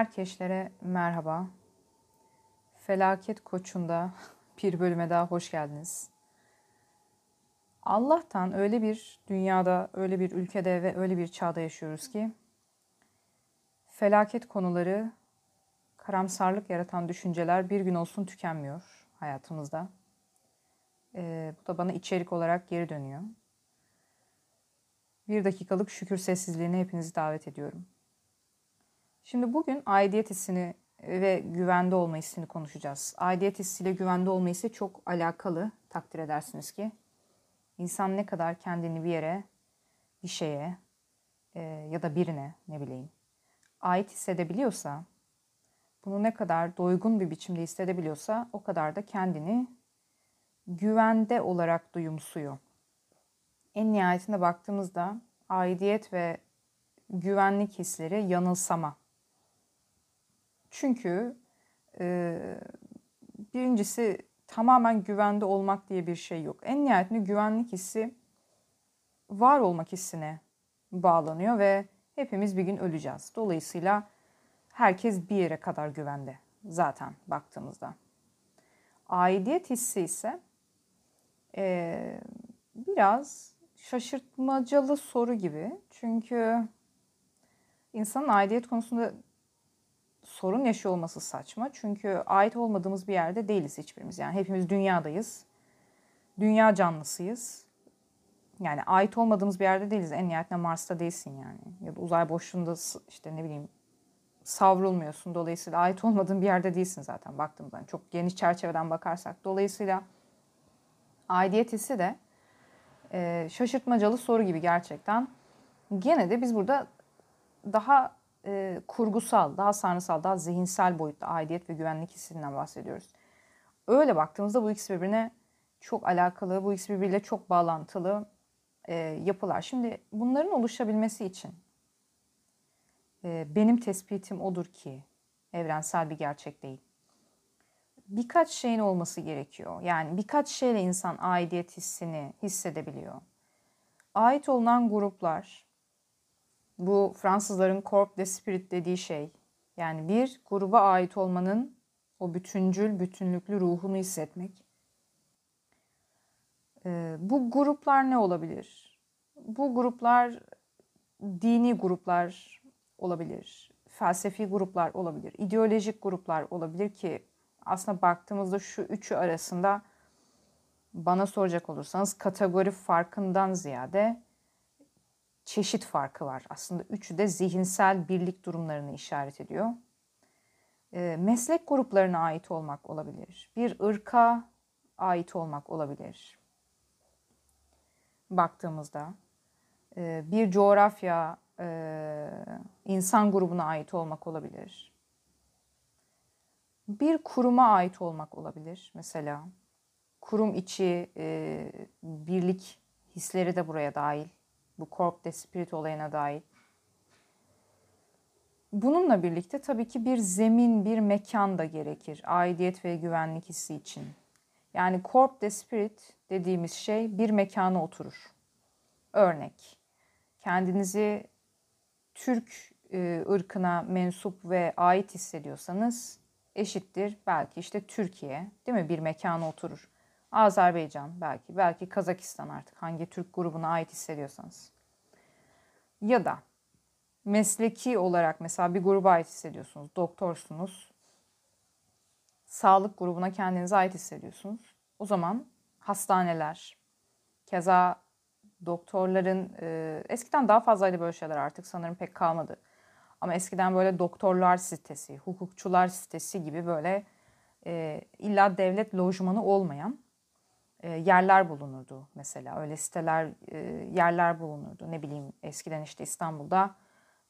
Herkeşlere merhaba. Felaket Koçu'nda bir bölüme daha hoş geldiniz. Allah'tan öyle bir dünyada, öyle bir ülkede ve öyle bir çağda yaşıyoruz ki felaket konuları, karamsarlık yaratan düşünceler bir gün olsun tükenmiyor hayatımızda. Ee, bu da bana içerik olarak geri dönüyor. Bir dakikalık şükür sessizliğine hepinizi davet ediyorum. Şimdi bugün aidiyet hissini ve güvende olma hissini konuşacağız. Aidiyet hissiyle güvende olma hissi çok alakalı takdir edersiniz ki. İnsan ne kadar kendini bir yere, bir şeye e, ya da birine ne bileyim ait hissedebiliyorsa, bunu ne kadar doygun bir biçimde hissedebiliyorsa o kadar da kendini güvende olarak duyumsuyor. En nihayetinde baktığımızda aidiyet ve güvenlik hisleri yanılsama. Çünkü e, birincisi tamamen güvende olmak diye bir şey yok. En nihayetinde güvenlik hissi var olmak hissine bağlanıyor ve hepimiz bir gün öleceğiz. Dolayısıyla herkes bir yere kadar güvende zaten baktığımızda. Aidiyet hissi ise e, biraz şaşırtmacalı soru gibi. Çünkü insanın aidiyet konusunda sorun yaşıyor olması saçma. Çünkü ait olmadığımız bir yerde değiliz hiçbirimiz. Yani hepimiz dünyadayız. Dünya canlısıyız. Yani ait olmadığımız bir yerde değiliz. En nihayetinde Mars'ta değilsin yani. Ya da uzay boşluğunda işte ne bileyim savrulmuyorsun. Dolayısıyla ait olmadığın bir yerde değilsin zaten baktığımızda. Yani çok geniş çerçeveden bakarsak. Dolayısıyla aidiyet hissi de e, şaşırtmacalı soru gibi gerçekten. Gene de biz burada daha e, kurgusal, daha sanrısal, daha zihinsel boyutta aidiyet ve güvenlik hissinden bahsediyoruz. Öyle baktığımızda bu ikisi birbirine çok alakalı, bu ikisi birbiriyle çok bağlantılı e, yapılar. Şimdi bunların oluşabilmesi için e, benim tespitim odur ki evrensel bir gerçek değil. Birkaç şeyin olması gerekiyor. Yani birkaç şeyle insan aidiyet hissini hissedebiliyor. Ait olunan gruplar, bu Fransızların corp de spirit dediği şey. Yani bir gruba ait olmanın o bütüncül, bütünlüklü ruhunu hissetmek. Ee, bu gruplar ne olabilir? Bu gruplar dini gruplar olabilir, felsefi gruplar olabilir, ideolojik gruplar olabilir ki aslında baktığımızda şu üçü arasında bana soracak olursanız kategori farkından ziyade çeşit farkı var. Aslında üçü de zihinsel birlik durumlarını işaret ediyor. E, meslek gruplarına ait olmak olabilir. Bir ırka ait olmak olabilir. Baktığımızda e, bir coğrafya, e, insan grubuna ait olmak olabilir. Bir kuruma ait olmak olabilir mesela. Kurum içi e, birlik hisleri de buraya dahil bu Corp de Spirit olayına dair. Bununla birlikte tabii ki bir zemin, bir mekan da gerekir aidiyet ve güvenlik hissi için. Yani Corp de Spirit dediğimiz şey bir mekana oturur. Örnek, kendinizi Türk e, ırkına mensup ve ait hissediyorsanız eşittir belki işte Türkiye değil mi bir mekana oturur. Azerbaycan belki, belki Kazakistan artık hangi Türk grubuna ait hissediyorsanız. Ya da mesleki olarak mesela bir gruba ait hissediyorsunuz, doktorsunuz. Sağlık grubuna kendinize ait hissediyorsunuz. O zaman hastaneler, keza doktorların e, eskiden daha fazlaydı böyle şeyler artık sanırım pek kalmadı. Ama eskiden böyle doktorlar sitesi, hukukçular sitesi gibi böyle e, illa devlet lojmanı olmayan yerler bulunurdu mesela. Öyle siteler, e, yerler bulunurdu. Ne bileyim eskiden işte İstanbul'da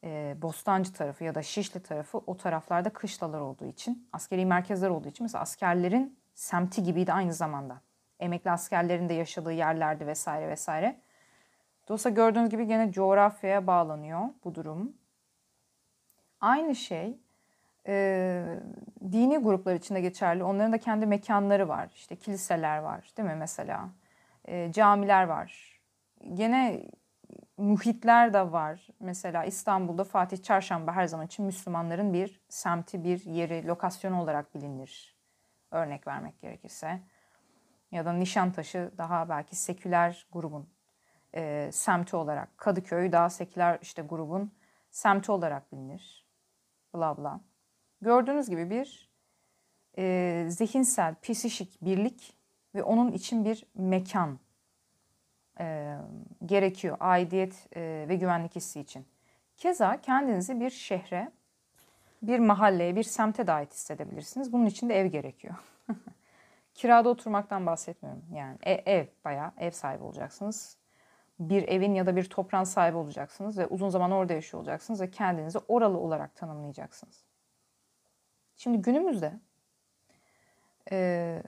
e, Bostancı tarafı ya da Şişli tarafı o taraflarda kışlalar olduğu için, askeri merkezler olduğu için mesela askerlerin semti gibiydi aynı zamanda. Emekli askerlerin de yaşadığı yerlerdi vesaire vesaire. Dolayısıyla gördüğünüz gibi gene coğrafyaya bağlanıyor bu durum. Aynı şey e, dini gruplar içinde geçerli. Onların da kendi mekanları var. İşte kiliseler var değil mi mesela? E, camiler var. Gene muhitler de var. Mesela İstanbul'da Fatih Çarşamba her zaman için Müslümanların bir semti, bir yeri, lokasyonu olarak bilinir. Örnek vermek gerekirse. Ya da Nişantaşı daha belki seküler grubun e, semti olarak. Kadıköy daha seküler işte grubun semti olarak bilinir. Bla bla. Gördüğünüz gibi bir e, zihinsel, psişik birlik ve onun için bir mekan e, gerekiyor aidiyet e, ve güvenlik hissi için. Keza kendinizi bir şehre, bir mahalleye, bir semte de ait hissedebilirsiniz. Bunun için de ev gerekiyor. Kirada oturmaktan bahsetmiyorum. Yani ev, ev bayağı ev sahibi olacaksınız. Bir evin ya da bir toprağın sahibi olacaksınız ve uzun zaman orada yaşıyor olacaksınız ve kendinizi oralı olarak tanımlayacaksınız. Şimdi günümüzde e,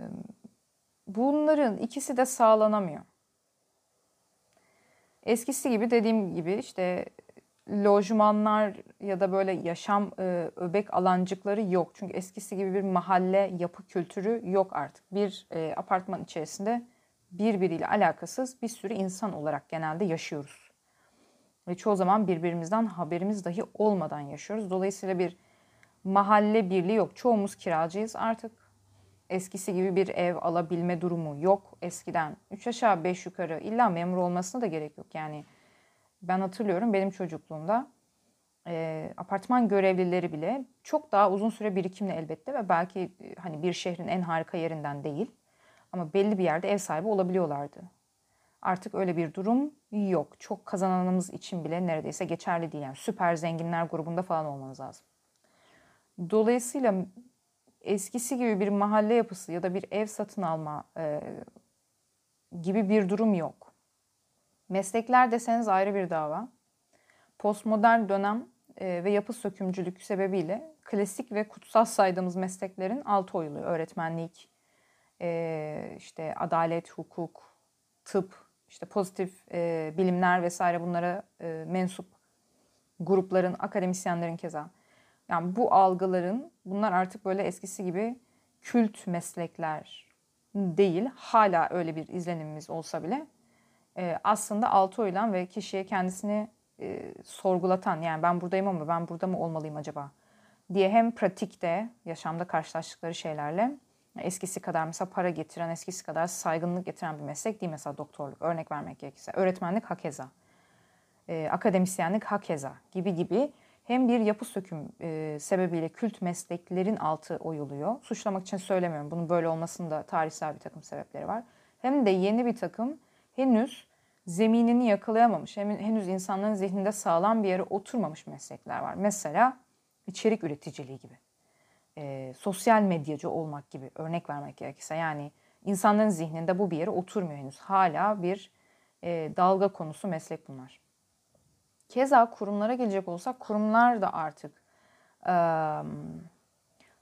bunların ikisi de sağlanamıyor. Eskisi gibi dediğim gibi işte lojmanlar ya da böyle yaşam e, öbek alancıkları yok. Çünkü eskisi gibi bir mahalle yapı kültürü yok artık. Bir e, apartman içerisinde birbiriyle alakasız bir sürü insan olarak genelde yaşıyoruz. Ve çoğu zaman birbirimizden haberimiz dahi olmadan yaşıyoruz. Dolayısıyla bir mahalle birliği yok. Çoğumuz kiracıyız artık. Eskisi gibi bir ev alabilme durumu yok eskiden. Üç aşağı beş yukarı illa memur olmasına da gerek yok. Yani ben hatırlıyorum benim çocukluğumda e, apartman görevlileri bile çok daha uzun süre birikimli elbette ve belki e, hani bir şehrin en harika yerinden değil ama belli bir yerde ev sahibi olabiliyorlardı. Artık öyle bir durum yok. Çok kazananımız için bile neredeyse geçerli değil. Yani süper zenginler grubunda falan olmanız lazım. Dolayısıyla eskisi gibi bir mahalle yapısı ya da bir ev satın alma e, gibi bir durum yok. Meslekler deseniz ayrı bir dava. Postmodern dönem e, ve yapı sökümcülük sebebiyle klasik ve kutsal saydığımız mesleklerin altı oyuluyor. Öğretmenlik, e, işte adalet, hukuk, tıp, işte pozitif e, bilimler vesaire bunlara e, mensup grupların, akademisyenlerin keza. Yani bu algıların bunlar artık böyle eskisi gibi kült meslekler değil. Hala öyle bir izlenimimiz olsa bile e, aslında altı oylan ve kişiye kendisini e, sorgulatan yani ben buradayım ama ben burada mı olmalıyım acaba diye hem pratikte yaşamda karşılaştıkları şeylerle eskisi kadar mesela para getiren, eskisi kadar saygınlık getiren bir meslek değil mesela doktorluk örnek vermek gerekirse. Öğretmenlik hakeza, e, akademisyenlik hakeza gibi gibi hem bir yapı söküm e, sebebiyle kült mesleklerin altı oyuluyor. Suçlamak için söylemiyorum. Bunun böyle olmasının da tarihsel bir takım sebepleri var. Hem de yeni bir takım henüz zeminini yakalayamamış, hem, henüz insanların zihninde sağlam bir yere oturmamış meslekler var. Mesela içerik üreticiliği gibi, e, sosyal medyacı olmak gibi örnek vermek gerekirse. Yani insanların zihninde bu bir yere oturmuyor henüz. Hala bir e, dalga konusu meslek bunlar. Keza kurumlara gelecek olsak kurumlar da artık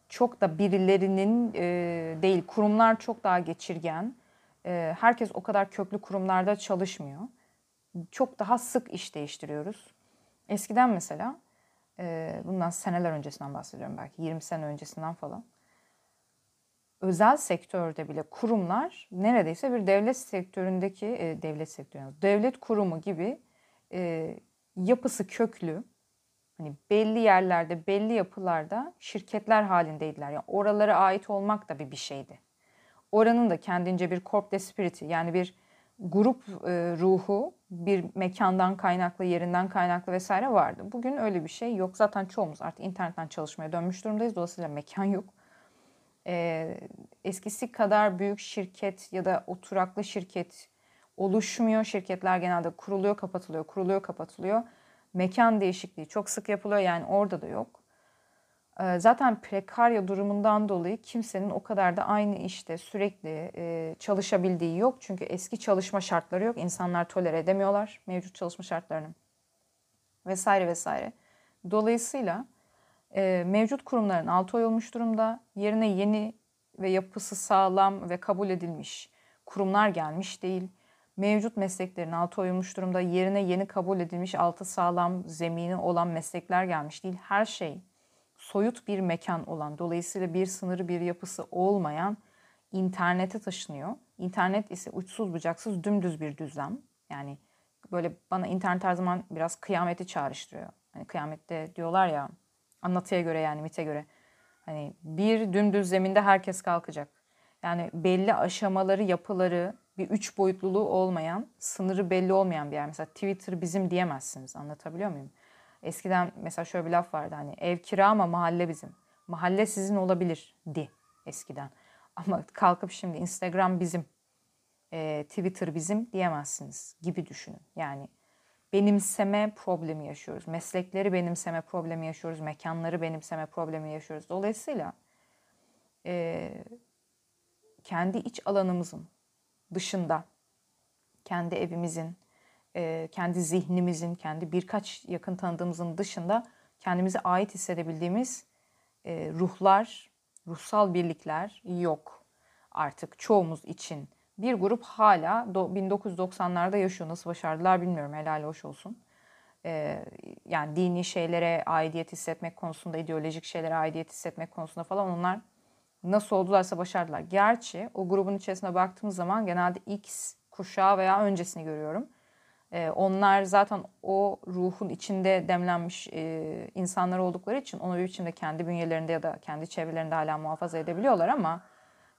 çok da birilerinin değil kurumlar çok daha geçirgen. Herkes o kadar köklü kurumlarda çalışmıyor. Çok daha sık iş değiştiriyoruz. Eskiden mesela bundan seneler öncesinden bahsediyorum belki 20 sene öncesinden falan. Özel sektörde bile kurumlar neredeyse bir devlet sektöründeki devlet sektörü, devlet kurumu gibi yapısı köklü, hani belli yerlerde, belli yapılarda şirketler halindeydiler. Yani oralara ait olmak da bir bir şeydi. Oranın da kendince bir corp spiriti yani bir grup e, ruhu bir mekandan kaynaklı, yerinden kaynaklı vesaire vardı. Bugün öyle bir şey yok. Zaten çoğumuz artık internetten çalışmaya dönmüş durumdayız. Dolayısıyla mekan yok. E, eskisi kadar büyük şirket ya da oturaklı şirket oluşmuyor. Şirketler genelde kuruluyor, kapatılıyor, kuruluyor, kapatılıyor. Mekan değişikliği çok sık yapılıyor yani orada da yok. Ee, zaten prekarya durumundan dolayı kimsenin o kadar da aynı işte sürekli e, çalışabildiği yok. Çünkü eski çalışma şartları yok. İnsanlar tolere edemiyorlar mevcut çalışma şartlarını. Vesaire vesaire. Dolayısıyla e, mevcut kurumların altı oyulmuş durumda. Yerine yeni ve yapısı sağlam ve kabul edilmiş kurumlar gelmiş değil mevcut mesleklerin altı oyulmuş durumda. Yerine yeni kabul edilmiş altı sağlam zemini olan meslekler gelmiş değil. Her şey soyut bir mekan olan, dolayısıyla bir sınırı bir yapısı olmayan internete taşınıyor. İnternet ise uçsuz bucaksız dümdüz bir düzlem. Yani böyle bana internet her zaman biraz kıyameti çağrıştırıyor. Hani kıyamette diyorlar ya anlatıya göre yani mite göre. Hani bir dümdüz zeminde herkes kalkacak. Yani belli aşamaları, yapıları, bir üç boyutluluğu olmayan, sınırı belli olmayan bir yer. Mesela Twitter bizim diyemezsiniz. Anlatabiliyor muyum? Eskiden mesela şöyle bir laf vardı hani ev kira ama mahalle bizim. Mahalle sizin olabilir di eskiden. Ama kalkıp şimdi Instagram bizim, e, Twitter bizim diyemezsiniz gibi düşünün. Yani benimseme problemi yaşıyoruz. Meslekleri benimseme problemi yaşıyoruz. Mekanları benimseme problemi yaşıyoruz. Dolayısıyla e, kendi iç alanımızın dışında, kendi evimizin, e, kendi zihnimizin, kendi birkaç yakın tanıdığımızın dışında kendimize ait hissedebildiğimiz e, ruhlar, ruhsal birlikler yok artık çoğumuz için. Bir grup hala 1990'larda yaşıyor. Nasıl başardılar bilmiyorum. Helal hoş olsun. Ee, yani dini şeylere aidiyet hissetmek konusunda, ideolojik şeylere aidiyet hissetmek konusunda falan onlar nasıl oldularsa başardılar. Gerçi o grubun içerisine baktığımız zaman genelde X kuşağı veya öncesini görüyorum. Ee, onlar zaten o ruhun içinde demlenmiş e, insanlar oldukları için onu bir biçimde kendi bünyelerinde ya da kendi çevrelerinde hala muhafaza edebiliyorlar ama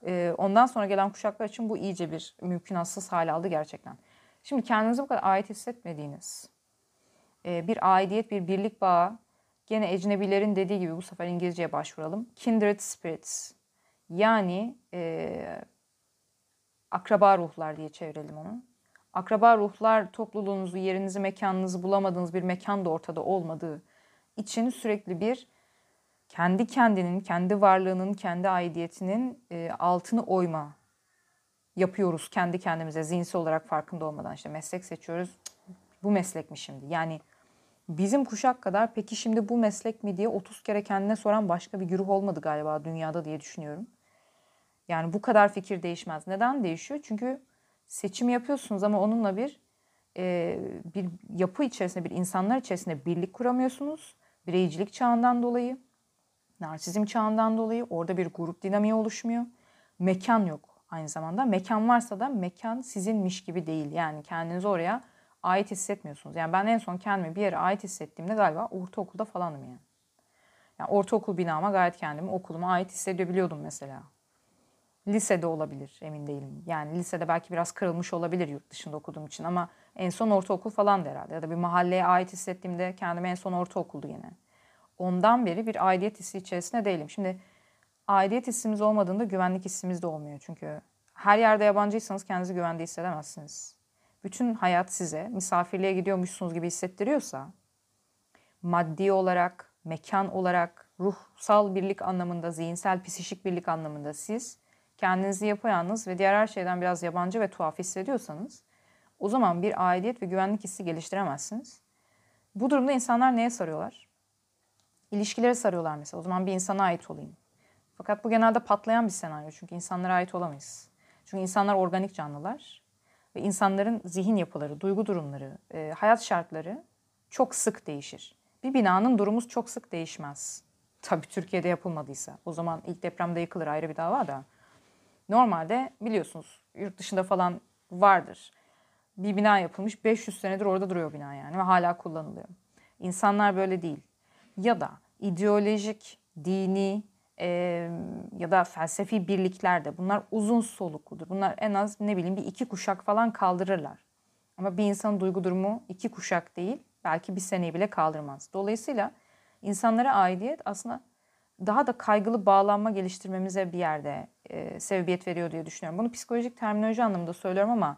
e, ondan sonra gelen kuşaklar için bu iyice bir mümkünatsız hale aldı gerçekten. Şimdi kendinizi bu kadar ait hissetmediğiniz e, bir aidiyet, bir birlik bağı gene ecnebilerin dediği gibi bu sefer İngilizceye başvuralım. Kindred spirits yani e, akraba ruhlar diye çevirelim onu. Akraba ruhlar topluluğunuzu, yerinizi, mekanınızı bulamadığınız bir mekan da ortada olmadığı için sürekli bir kendi kendinin, kendi varlığının, kendi aidiyetinin e, altını oyma yapıyoruz kendi kendimize zihinsel olarak farkında olmadan. işte meslek seçiyoruz. Bu meslek mi şimdi? Yani bizim kuşak kadar peki şimdi bu meslek mi diye 30 kere kendine soran başka bir güruh olmadı galiba dünyada diye düşünüyorum. Yani bu kadar fikir değişmez. Neden değişiyor? Çünkü seçim yapıyorsunuz ama onunla bir e, bir yapı içerisinde, bir insanlar içerisinde birlik kuramıyorsunuz. Bireycilik çağından dolayı, narsizm çağından dolayı orada bir grup dinamiği oluşmuyor. Mekan yok aynı zamanda. Mekan varsa da mekan sizinmiş gibi değil. Yani kendinizi oraya ait hissetmiyorsunuz. Yani ben en son kendimi bir yere ait hissettiğimde galiba ortaokulda falandım yani. Yani ortaokul binama gayet kendimi okuluma ait hissedebiliyordum mesela. Lisede olabilir emin değilim. Yani lisede belki biraz kırılmış olabilir yurt dışında okuduğum için ama en son ortaokul falan herhalde. Ya da bir mahalleye ait hissettiğimde kendimi en son ortaokuldu yine. Ondan beri bir aidiyet hissi içerisinde değilim. Şimdi aidiyet hissimiz olmadığında güvenlik hissimiz de olmuyor. Çünkü her yerde yabancıysanız kendinizi güvende hissedemezsiniz. Bütün hayat size misafirliğe gidiyormuşsunuz gibi hissettiriyorsa maddi olarak, mekan olarak, ruhsal birlik anlamında, zihinsel, psişik birlik anlamında siz kendinizi yapayalnız ve diğer her şeyden biraz yabancı ve tuhaf hissediyorsanız o zaman bir aidiyet ve güvenlik hissi geliştiremezsiniz. Bu durumda insanlar neye sarıyorlar? İlişkilere sarıyorlar mesela. O zaman bir insana ait olayım. Fakat bu genelde patlayan bir senaryo. Çünkü insanlara ait olamayız. Çünkü insanlar organik canlılar. Ve insanların zihin yapıları, duygu durumları, e, hayat şartları çok sık değişir. Bir binanın durumu çok sık değişmez. Tabii Türkiye'de yapılmadıysa. O zaman ilk depremde yıkılır ayrı bir dava da. Normalde biliyorsunuz yurt dışında falan vardır. Bir bina yapılmış 500 senedir orada duruyor bina yani ve hala kullanılıyor. İnsanlar böyle değil. Ya da ideolojik, dini e, ya da felsefi birliklerde bunlar uzun solukludur. Bunlar en az ne bileyim bir iki kuşak falan kaldırırlar. Ama bir insanın duygu durumu iki kuşak değil belki bir seneyi bile kaldırmaz. Dolayısıyla insanlara aidiyet aslında daha da kaygılı bağlanma geliştirmemize bir yerde e, sebebiyet veriyor diye düşünüyorum. Bunu psikolojik terminoloji anlamında söylüyorum ama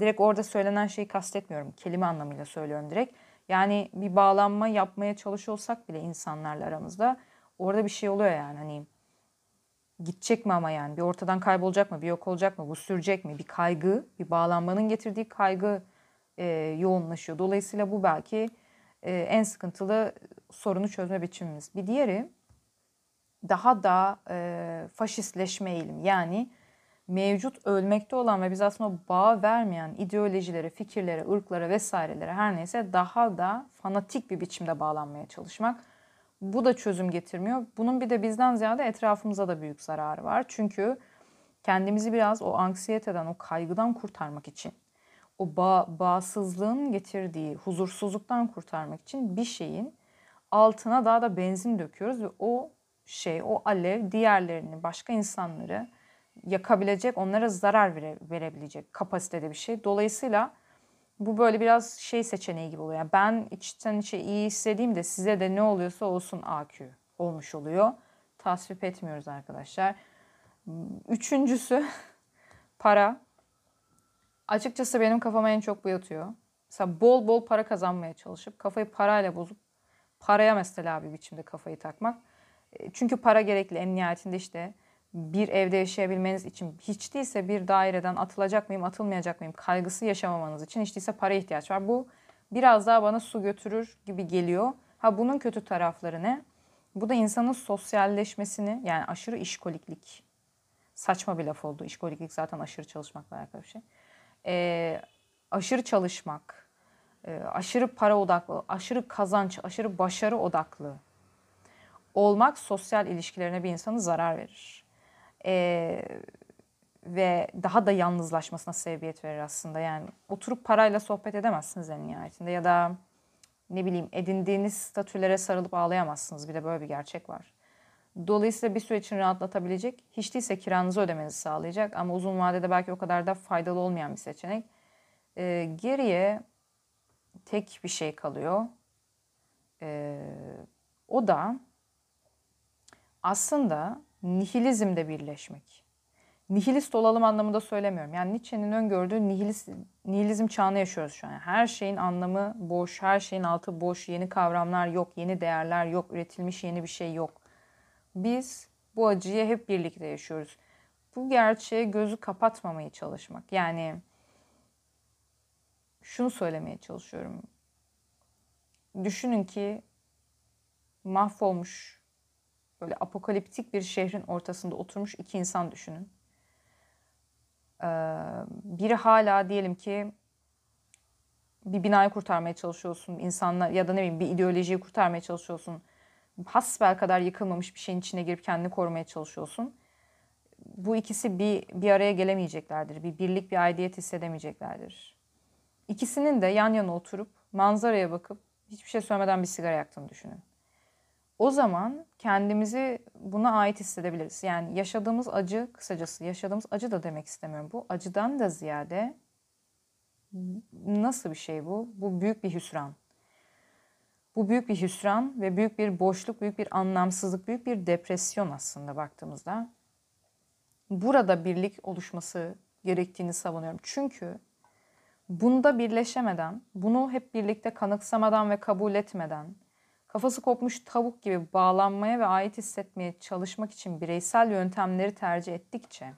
direkt orada söylenen şeyi kastetmiyorum. Kelime anlamıyla söylüyorum direkt. Yani bir bağlanma yapmaya çalışıyorsak bile insanlarla aramızda orada bir şey oluyor yani. Hani gidecek mi ama yani bir ortadan kaybolacak mı, bir yok olacak mı, bu sürecek mi? Bir kaygı, bir bağlanmanın getirdiği kaygı e, yoğunlaşıyor. Dolayısıyla bu belki e, en sıkıntılı sorunu çözme biçimimiz. Bir diğeri daha da e, faşistleşme eğilimi. Yani mevcut ölmekte olan ve biz aslında bağ vermeyen ideolojilere, fikirlere, ırklara vesairelere her neyse daha da fanatik bir biçimde bağlanmaya çalışmak. Bu da çözüm getirmiyor. Bunun bir de bizden ziyade etrafımıza da büyük zararı var. Çünkü kendimizi biraz o anksiyeteden, o kaygıdan kurtarmak için, o bağ, bağımsızlığın getirdiği huzursuzluktan kurtarmak için bir şeyin altına daha da benzin döküyoruz ve o şey, o alev diğerlerini, başka insanları yakabilecek, onlara zarar vere, verebilecek kapasitede bir şey. Dolayısıyla bu böyle biraz şey seçeneği gibi oluyor. Yani ben içten içe iyi de size de ne oluyorsa olsun AQ olmuş oluyor. Tasvip etmiyoruz arkadaşlar. Üçüncüsü para. Açıkçası benim kafama en çok bu yatıyor. Mesela bol bol para kazanmaya çalışıp kafayı parayla bozup paraya mesela bir biçimde kafayı takmak. E, çünkü para gerekli en nihayetinde işte bir evde yaşayabilmeniz için hiç değilse bir daireden atılacak mıyım, atılmayacak mıyım kaygısı yaşamamanız için hiç değilse para ihtiyaç var. Bu biraz daha bana su götürür gibi geliyor. Ha bunun kötü tarafları ne? Bu da insanın sosyalleşmesini yani aşırı işkoliklik. Saçma bir laf oldu. İşkoliklik zaten aşırı çalışmakla alakalı bir şey. Ee, aşırı çalışmak, e, aşırı para odaklı, aşırı kazanç, aşırı başarı odaklı olmak sosyal ilişkilerine bir insanı zarar verir. Ee, ve daha da yalnızlaşmasına sebebiyet verir aslında. Yani oturup parayla sohbet edemezsiniz en nihayetinde ya da ne bileyim edindiğiniz statülere sarılıp ağlayamazsınız. Bir de böyle bir gerçek var. Dolayısıyla bir süre için rahatlatabilecek, hiç değilse kiranızı ödemenizi sağlayacak ama uzun vadede belki o kadar da faydalı olmayan bir seçenek. Ee, geriye tek bir şey kalıyor. Ee, o da aslında nihilizmde birleşmek. Nihilist olalım anlamında söylemiyorum. Yani Nietzsche'nin öngördüğü nihilist, nihilizm çağını yaşıyoruz şu an. Her şeyin anlamı boş, her şeyin altı boş, yeni kavramlar yok, yeni değerler yok, üretilmiş yeni bir şey yok. Biz bu acıyı hep birlikte yaşıyoruz. Bu gerçeğe gözü kapatmamaya çalışmak. Yani şunu söylemeye çalışıyorum. Düşünün ki mahvolmuş böyle apokaliptik bir şehrin ortasında oturmuş iki insan düşünün. Ee, biri hala diyelim ki bir binayı kurtarmaya çalışıyorsun insanlar ya da ne bileyim bir ideolojiyi kurtarmaya çalışıyorsun. Hasbel kadar yıkılmamış bir şeyin içine girip kendini korumaya çalışıyorsun. Bu ikisi bir, bir araya gelemeyeceklerdir. Bir birlik, bir aidiyet hissedemeyeceklerdir. İkisinin de yan yana oturup manzaraya bakıp hiçbir şey söylemeden bir sigara yaktığını düşünün. O zaman kendimizi buna ait hissedebiliriz. Yani yaşadığımız acı, kısacası yaşadığımız acı da demek istemiyorum. Bu acıdan da ziyade nasıl bir şey bu? Bu büyük bir hüsran. Bu büyük bir hüsran ve büyük bir boşluk, büyük bir anlamsızlık, büyük bir depresyon aslında baktığımızda. Burada birlik oluşması gerektiğini savunuyorum. Çünkü bunda birleşemeden, bunu hep birlikte kanıksamadan ve kabul etmeden, kafası kopmuş tavuk gibi bağlanmaya ve ait hissetmeye çalışmak için bireysel yöntemleri tercih ettikçe,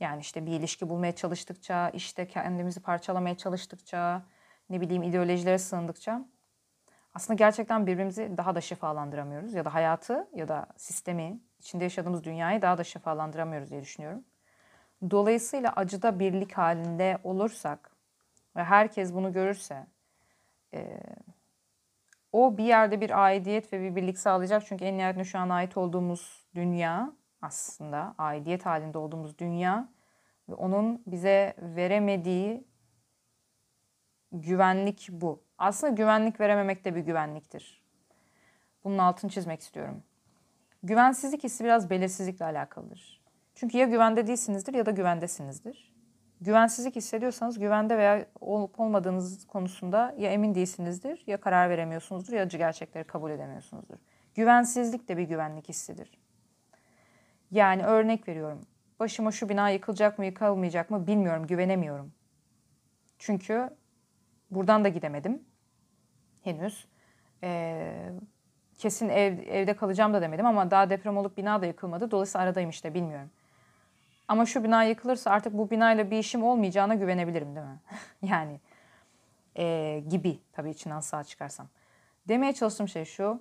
yani işte bir ilişki bulmaya çalıştıkça, işte kendimizi parçalamaya çalıştıkça, ne bileyim ideolojilere sığındıkça aslında gerçekten birbirimizi daha da şifalandıramıyoruz ya da hayatı ya da sistemi, içinde yaşadığımız dünyayı daha da şifalandıramıyoruz diye düşünüyorum. Dolayısıyla acıda birlik halinde olursak ve herkes bunu görürse o bir yerde bir aidiyet ve bir birlik sağlayacak. Çünkü en nihayetinde şu an ait olduğumuz dünya aslında aidiyet halinde olduğumuz dünya ve onun bize veremediği güvenlik bu. Aslında güvenlik verememek de bir güvenliktir. Bunun altını çizmek istiyorum. Güvensizlik hissi biraz belirsizlikle alakalıdır. Çünkü ya güvende değilsinizdir ya da güvendesinizdir güvensizlik hissediyorsanız güvende veya olup olmadığınız konusunda ya emin değilsinizdir ya karar veremiyorsunuzdur ya acı gerçekleri kabul edemiyorsunuzdur. Güvensizlik de bir güvenlik hissidir. Yani örnek veriyorum. Başıma şu bina yıkılacak mı yıkılmayacak mı bilmiyorum, güvenemiyorum. Çünkü buradan da gidemedim henüz. Ee, kesin ev, evde kalacağım da demedim ama daha deprem olup bina da yıkılmadı. Dolayısıyla aradayım işte bilmiyorum. Ama şu bina yıkılırsa artık bu binayla bir işim olmayacağına güvenebilirim değil mi? yani e, gibi tabii içinden sağ çıkarsam. Demeye çalıştığım şey şu.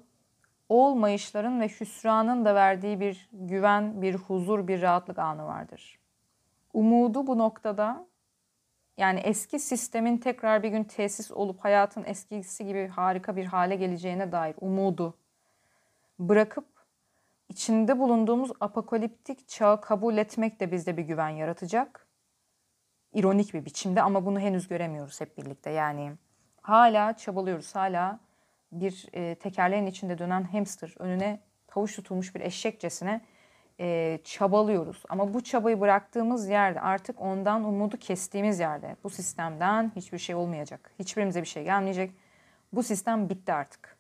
Olmayışların ve hüsranın da verdiği bir güven, bir huzur, bir rahatlık anı vardır. Umudu bu noktada yani eski sistemin tekrar bir gün tesis olup hayatın eskisi gibi harika bir hale geleceğine dair umudu bırakıp içinde bulunduğumuz apokaliptik çağı kabul etmek de bizde bir güven yaratacak. ironik bir biçimde ama bunu henüz göremiyoruz hep birlikte. Yani hala çabalıyoruz. Hala bir e, tekerleğin içinde dönen hamster önüne havuç tutulmuş bir eşekçesine e, çabalıyoruz. Ama bu çabayı bıraktığımız yerde artık ondan umudu kestiğimiz yerde bu sistemden hiçbir şey olmayacak. Hiçbirimize bir şey gelmeyecek. Bu sistem bitti artık.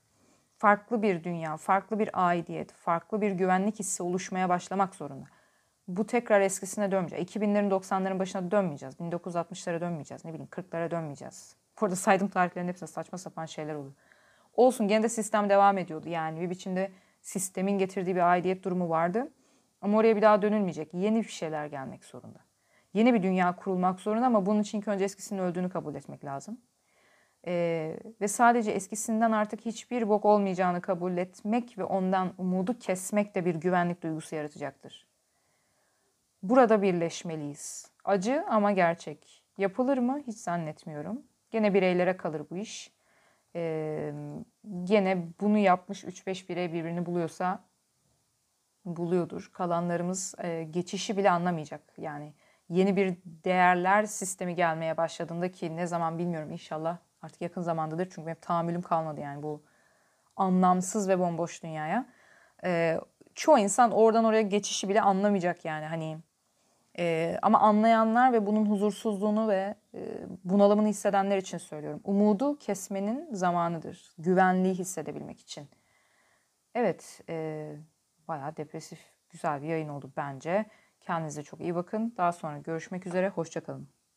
Farklı bir dünya, farklı bir aidiyet, farklı bir güvenlik hissi oluşmaya başlamak zorunda. Bu tekrar eskisine dönmeyeceğiz. 2000'lerin 90'ların başına dönmeyeceğiz. 1960'lara dönmeyeceğiz. Ne bileyim 40'lara dönmeyeceğiz. Burada saydığım tarihlerin hepsinde saçma sapan şeyler oluyor. Olsun gene de sistem devam ediyordu. Yani bir biçimde sistemin getirdiği bir aidiyet durumu vardı. Ama oraya bir daha dönülmeyecek. Yeni bir şeyler gelmek zorunda. Yeni bir dünya kurulmak zorunda ama bunun için önce eskisinin öldüğünü kabul etmek lazım. Ee, ve sadece eskisinden artık hiçbir bok olmayacağını kabul etmek ve ondan umudu kesmek de bir güvenlik duygusu yaratacaktır. Burada birleşmeliyiz. Acı ama gerçek. Yapılır mı? Hiç zannetmiyorum. Gene bireylere kalır bu iş. Ee, gene bunu yapmış 3-5 birey birbirini buluyorsa buluyordur. Kalanlarımız e, geçişi bile anlamayacak. Yani yeni bir değerler sistemi gelmeye başladığında ki ne zaman bilmiyorum inşallah artık yakın zamandadır. Çünkü benim tahammülüm kalmadı yani bu anlamsız ve bomboş dünyaya. E, çoğu insan oradan oraya geçişi bile anlamayacak yani hani e, ama anlayanlar ve bunun huzursuzluğunu ve e, bunalımını hissedenler için söylüyorum. Umudu kesmenin zamanıdır. Güvenliği hissedebilmek için. Evet, e, bayağı depresif, güzel bir yayın oldu bence. Kendinize çok iyi bakın. Daha sonra görüşmek üzere. Hoşçakalın.